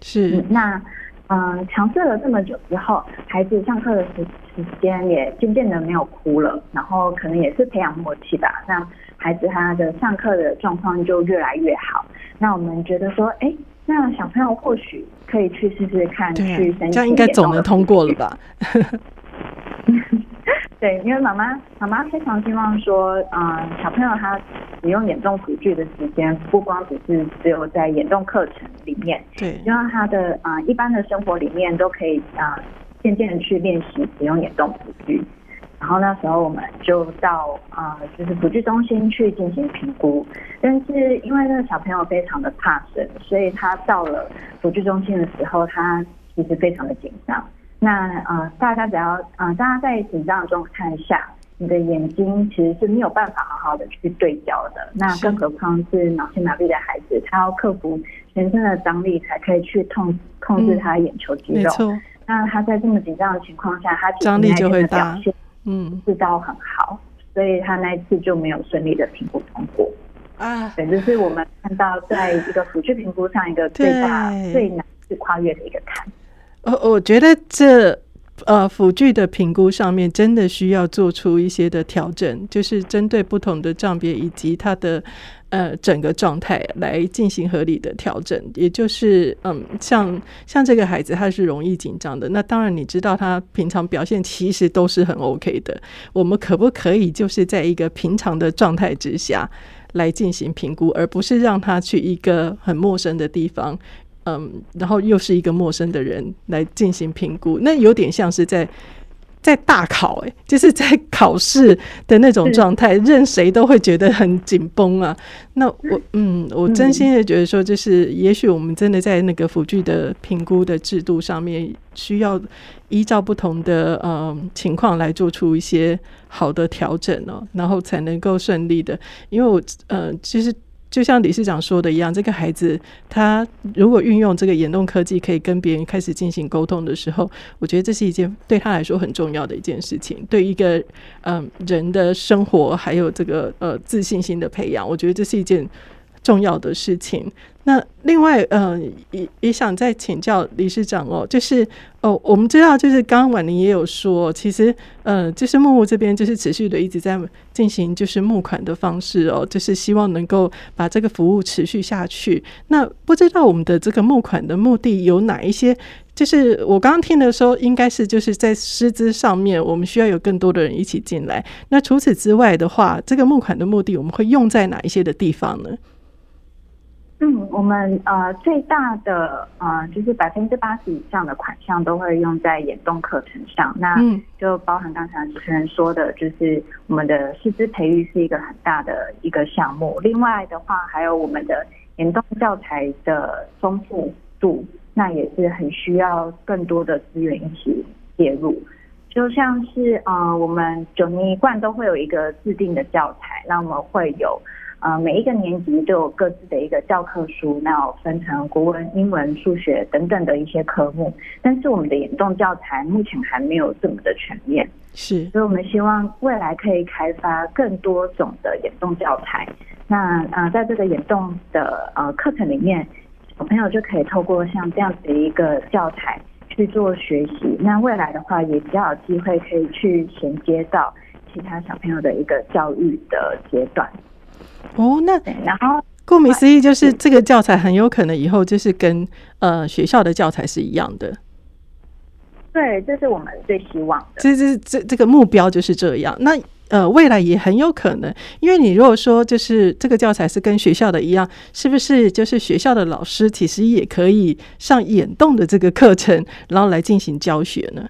是，嗯、那嗯，尝试了这么久之后，孩子上课的时时间也渐渐的没有哭了，然后可能也是培养默契吧。那孩子他的上课的状况就越来越好。那我们觉得说，哎。那小朋友或许可以去试试看，去申请，这样应该总能通过了吧？对，因为妈妈妈妈非常希望说，嗯、呃，小朋友他使用眼动辅具的时间，不光只是只有在眼动课程里面，对，希望他的啊、呃、一般的生活里面都可以啊渐渐的去练习使用眼动辅具。然后那时候我们就到啊、呃，就是辅具中心去进行评估，但是因为那个小朋友非常的怕生，所以他到了辅具中心的时候，他其实非常的紧张。那呃，大家只要啊、呃，大家在紧张的状态下，你的眼睛其实是没有办法好好的去对焦的。那更何况是脑性麻痹的孩子，他要克服全身的张力才可以去控控制他眼球肌肉。嗯、那他在这么紧张的情况下，他张力就会大。嗯，制造很好，所以他那一次就没有顺利的评估通过啊。对，这是我们看到在一个辅具评估上一个最大最难去跨越的一个坎。我我觉得这呃辅具的评估上面真的需要做出一些的调整，就是针对不同的障别以及他的。呃，整个状态来进行合理的调整，也就是，嗯，像像这个孩子，他是容易紧张的。那当然，你知道他平常表现其实都是很 OK 的。我们可不可以就是在一个平常的状态之下来进行评估，而不是让他去一个很陌生的地方，嗯，然后又是一个陌生的人来进行评估？那有点像是在。在大考哎、欸，就是在考试的那种状态，任谁都会觉得很紧绷啊。那我嗯，我真心的觉得说，就是也许我们真的在那个辅具的评估的制度上面，需要依照不同的嗯情况来做出一些好的调整哦，然后才能够顺利的。因为我呃，其实。就像理事长说的一样，这个孩子他如果运用这个眼动科技，可以跟别人开始进行沟通的时候，我觉得这是一件对他来说很重要的一件事情。对一个嗯人的生活，还有这个呃自信心的培养，我觉得这是一件重要的事情。那另外，呃，也也想再请教理事长哦，就是哦，我们知道，就是刚刚婉玲也有说，其实，呃，就是木木这边就是持续的一直在进行就是募款的方式哦，就是希望能够把这个服务持续下去。那不知道我们的这个募款的目的有哪一些？就是我刚刚听的时候，应该是就是在师资上面，我们需要有更多的人一起进来。那除此之外的话，这个募款的目的，我们会用在哪一些的地方呢？嗯，我们呃最大的呃就是百分之八十以上的款项都会用在眼动课程上，那就包含刚才主持人说的，就是我们的师资培育是一个很大的一个项目。另外的话，还有我们的眼动教材的丰富度，那也是很需要更多的资源一起介入。就像是呃我们九年一贯都会有一个制定的教材，那我们会有。呃，每一个年级都有各自的一个教科书，那有分成国文、英文、数学等等的一些科目。但是我们的眼动教材目前还没有这么的全面，是，所以我们希望未来可以开发更多种的眼动教材。那呃，在这个眼动的呃课程里面，小朋友就可以透过像这样子的一个教材去做学习。那未来的话，也比较有机会可以去衔接到其他小朋友的一个教育的阶段。哦，那然后顾名思义，就是这个教材很有可能以后就是跟呃学校的教材是一样的。对，这是我们最希望的。这这这这个目标就是这样。那呃，未来也很有可能，因为你如果说就是这个教材是跟学校的一样，是不是就是学校的老师其实也可以上眼动的这个课程，然后来进行教学呢？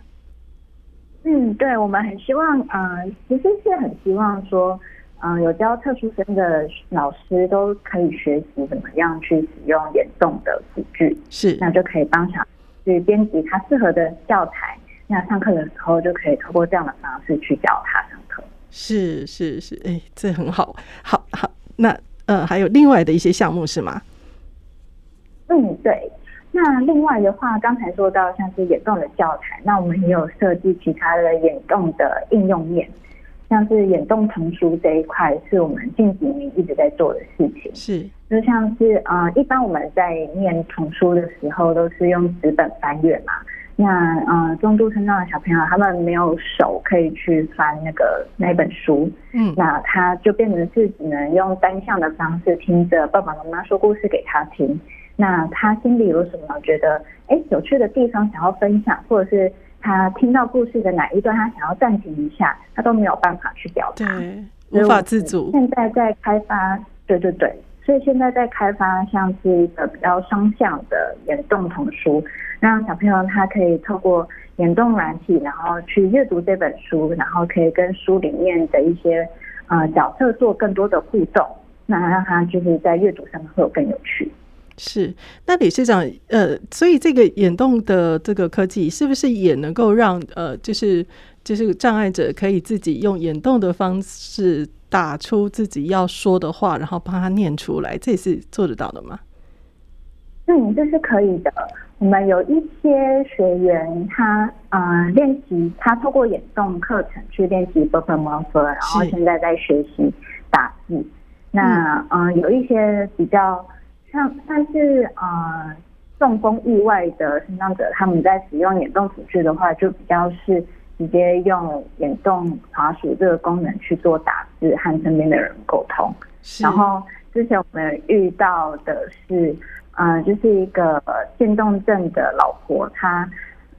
嗯，对，我们很希望，呃，其实是很希望说。嗯，有教特殊生的老师都可以学习怎么样去使用眼动的辅具，是，那就可以帮小去编辑他适合的教材。那上课的时候就可以透过这样的方式去教他上课。是是是，哎、欸，这很好，好好。那呃，还有另外的一些项目是吗？嗯，对。那另外的话，刚才说到像是眼动的教材，那我们也有设计其他的眼动的应用面。像是眼动童书这一块，是我们近几年一直在做的事情。是，就像是啊、呃，一般我们在念童书的时候，都是用纸本翻阅嘛。那呃，中度身障的小朋友，他们没有手可以去翻那个那本书，嗯，那他就变成是只能用单向的方式听着爸爸妈妈说故事给他听。那他心里有什么觉得哎、欸、有趣的地方想要分享，或者是。他听到故事的哪一段，他想要暂停一下，他都没有办法去表达。无法自主。现在在开发，对对对，所以现在在开发像是一个比较双向的眼动童书，让小朋友他可以透过眼动软体，然后去阅读这本书，然后可以跟书里面的一些呃角色做更多的互动，那让他就是在阅读上面会有更有趣。是那李市长呃所以这个眼动的这个科技是不是也能够让呃就是就是障碍者可以自己用眼动的方式打出自己要说的话然后帮他念出来这是做得到的吗？嗯这是可以的。我们有一些学员他嗯练习他透过眼动课程去练习一部分盲盒然后现在在学习打字。那嗯。有一些比较像但是呃中风意外的身障者，他们在使用眼动辅具的话，就比较是直接用眼动滑鼠这个功能去做打字和身边的人沟通。然后之前我们遇到的是，呃，就是一个渐冻症的老婆，她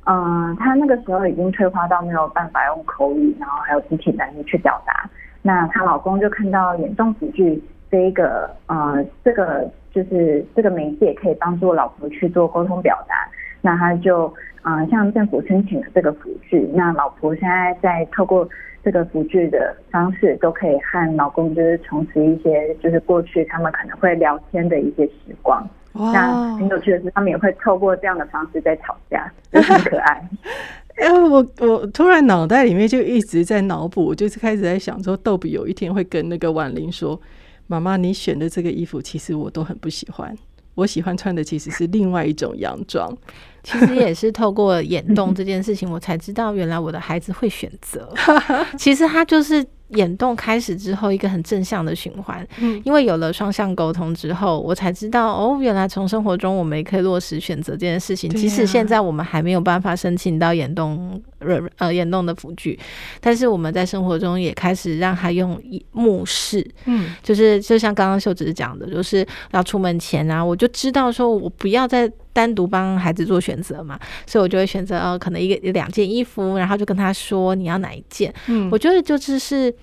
嗯，她、呃、那个时候已经退化到没有办法用口语，然后还有肢体能力去表达。那她老公就看到眼动辅具这一个呃这个。就是这个媒介可以帮助老婆去做沟通表达，那他就嗯向政府申请了这个辅具，那老婆现在在透过这个辅具的方式，都可以和老公就是重拾一些就是过去他们可能会聊天的一些时光。哇，那很有趣的是，他们也会透过这样的方式在吵架，就很可爱。哎、欸，我我突然脑袋里面就一直在脑补，就是开始在想说，逗比有一天会跟那个婉玲说。妈妈，你选的这个衣服其实我都很不喜欢。我喜欢穿的其实是另外一种洋装。其实也是透过眼动这件事情，我才知道原来我的孩子会选择。其实他就是。眼动开始之后，一个很正向的循环。嗯，因为有了双向沟通之后，我才知道哦，原来从生活中我们也可以落实选择这件事情。即使现在我们还没有办法申请到眼动呃眼动的辅具，但是我们在生活中也开始让他用目视。嗯，就是就像刚刚秀芝讲的，就是要出门前啊，我就知道说我不要再单独帮孩子做选择嘛，所以我就会选择呃可能一个两件衣服，然后就跟他说你要哪一件。嗯，我觉得就是是。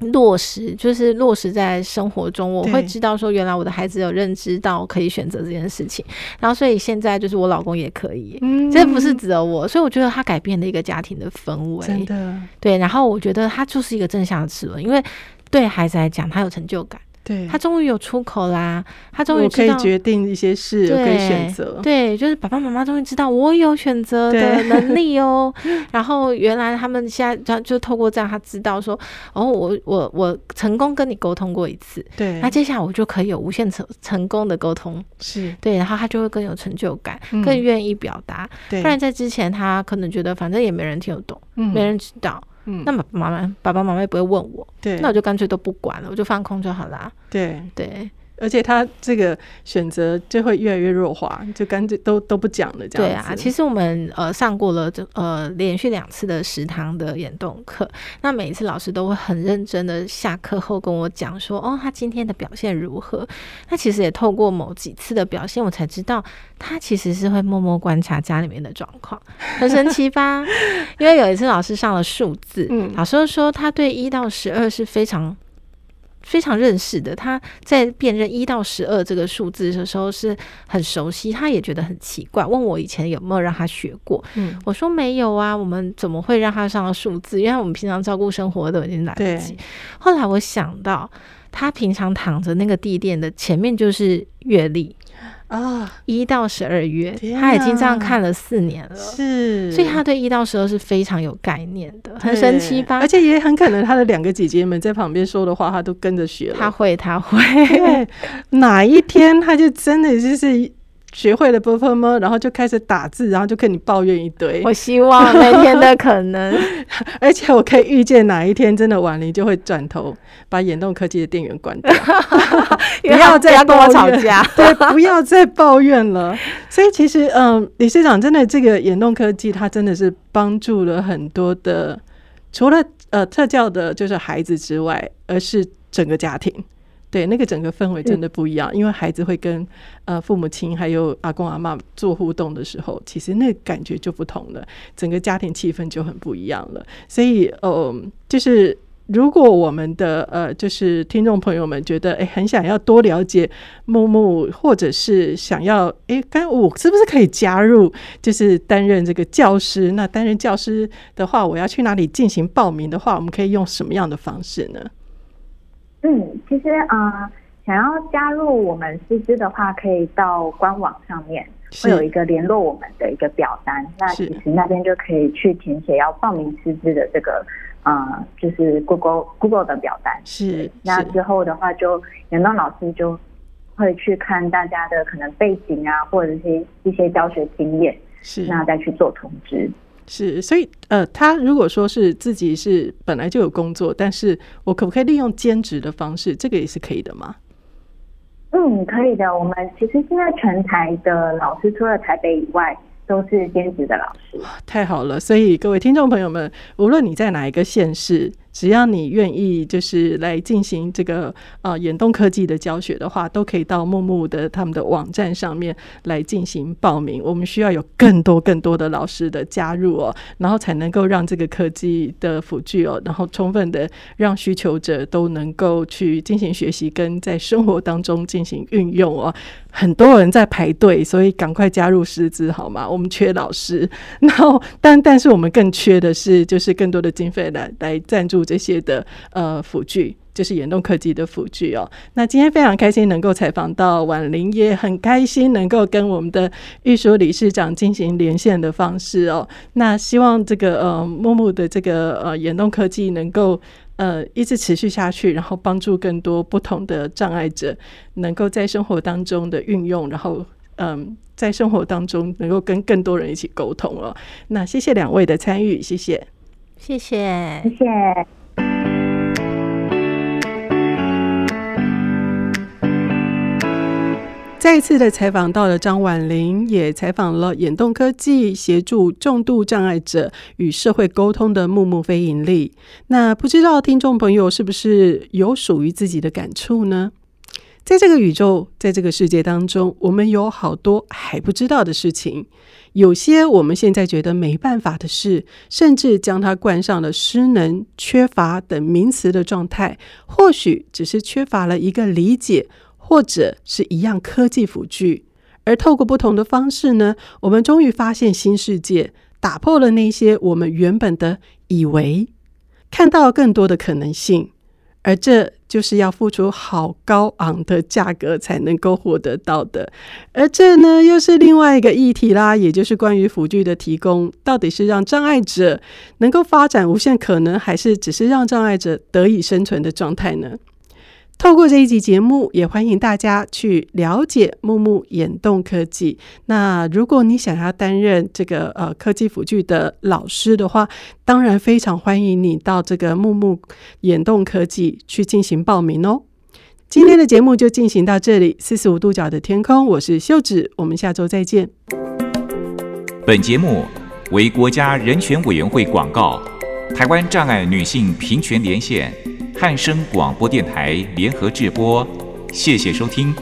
落实就是落实在生活中，我会知道说，原来我的孩子有认知到可以选择这件事情，然后所以现在就是我老公也可以，嗯，这不是只有我，所以我觉得他改变了一个家庭的氛围，真的对，然后我觉得他就是一个正向的齿轮，因为对孩子来讲，他有成就感。对，他终于有出口啦！他终于可以决定一些事，可以选择。对，就是爸爸妈妈终于知道我有选择的能力哦。然后原来他们现在就就透过这样，他知道说，哦，我我我成功跟你沟通过一次，对，那接下来我就可以有无限成成功的沟通，是对，然后他就会更有成就感，嗯、更愿意表达。对，不然在之前他可能觉得反正也没人听得懂，嗯、没人知道。嗯，那么妈妈、爸爸妈妈也不会问我，对，那我就干脆都不管了，我就放空就好啦。对对。而且他这个选择就会越来越弱化，就干脆都都不讲了。这样对啊，其实我们呃上过了这呃连续两次的食堂的演动课，那每一次老师都会很认真的下课后跟我讲说，哦，他今天的表现如何？那其实也透过某几次的表现，我才知道他其实是会默默观察家里面的状况，很神奇吧？因为有一次老师上了数字，嗯，老师说他对一到十二是非常。非常认识的，他在辨认一到十二这个数字的时候是很熟悉，他也觉得很奇怪，问我以前有没有让他学过。嗯，我说没有啊，我们怎么会让他上了数字？因为我们平常照顾生活都已经来不及。后来我想到，他平常躺着那个地垫的前面就是月历。啊，一到十二月，他已经这样看了四年了，是，所以他对一到十二是非常有概念的，很神奇吧？而且也很可能他的两个姐姐们在旁边说的话，他都跟着学了。他会，他会，哪一天他就真的就是。学会了 b u 吗？然后就开始打字，然后就跟你抱怨一堆。我希望那天的可能，而且我可以预见哪一天真的婉玲就会转头把眼动科技的电源关掉，不要再跟我吵架，对，不要再抱怨了。所以其实，嗯，理事长真的这个眼动科技，它真的是帮助了很多的，除了呃特教的，就是孩子之外，而是整个家庭。对，那个整个氛围真的不一样，因为孩子会跟呃父母亲还有阿公阿妈做互动的时候，其实那感觉就不同了，整个家庭气氛就很不一样了。所以，呃，就是如果我们的呃，就是听众朋友们觉得诶很想要多了解木木，或者是想要诶，刚我是不是可以加入，就是担任这个教师？那担任教师的话，我要去哪里进行报名的话，我们可以用什么样的方式呢？嗯，其实啊、呃，想要加入我们师资的话，可以到官网上面会有一个联络我们的一个表单，那其实那边就可以去填写要报名师资的这个。啊、呃，就是 Google Google 的表单是，那之后的话，就杨东老师就会去看大家的可能背景啊，或者是一些教学经验，是，那再去做通知。是，所以呃，他如果说是自己是本来就有工作，但是我可不可以利用兼职的方式，这个也是可以的吗？嗯，可以的。我们其实现在全台的老师，除了台北以外。都是兼职的老师，太好了！所以各位听众朋友们，无论你在哪一个县市。只要你愿意，就是来进行这个呃眼动科技的教学的话，都可以到木木的他们的网站上面来进行报名。我们需要有更多更多的老师的加入哦，然后才能够让这个科技的辅具哦，然后充分的让需求者都能够去进行学习，跟在生活当中进行运用哦。很多人在排队，所以赶快加入师资好吗？我们缺老师，然后但但是我们更缺的是，就是更多的经费来来赞助。这些的呃辅具，就是眼动科技的辅具哦。那今天非常开心能够采访到婉玲，也很开心能够跟我们的玉书理事长进行连线的方式哦。那希望这个呃木木的这个呃眼动科技能够呃一直持续下去，然后帮助更多不同的障碍者能够在生活当中的运用，然后嗯、在生活当中能够跟更多人一起沟通哦。那谢谢两位的参与，谢谢，谢谢，谢谢。再一次的采访到了张婉玲，也采访了眼动科技协助重度障碍者与社会沟通的木木非盈利。那不知道听众朋友是不是有属于自己的感触呢？在这个宇宙，在这个世界当中，我们有好多还不知道的事情，有些我们现在觉得没办法的事，甚至将它冠上了失能、缺乏等名词的状态，或许只是缺乏了一个理解。或者是一样科技辅具，而透过不同的方式呢，我们终于发现新世界，打破了那些我们原本的以为，看到更多的可能性，而这就是要付出好高昂的价格才能够获得到的。而这呢，又是另外一个议题啦，也就是关于辅具的提供，到底是让障碍者能够发展无限可能，还是只是让障碍者得以生存的状态呢？透过这一集节目，也欢迎大家去了解木木眼动科技。那如果你想要担任这个呃科技辅具的老师的话，当然非常欢迎你到这个木木眼动科技去进行报名哦。今天的节目就进行到这里，四十五度角的天空，我是秀子，我们下周再见。本节目为国家人权委员会广告，台湾障碍女性平权连线。汉声广播电台联合制播，谢谢收听。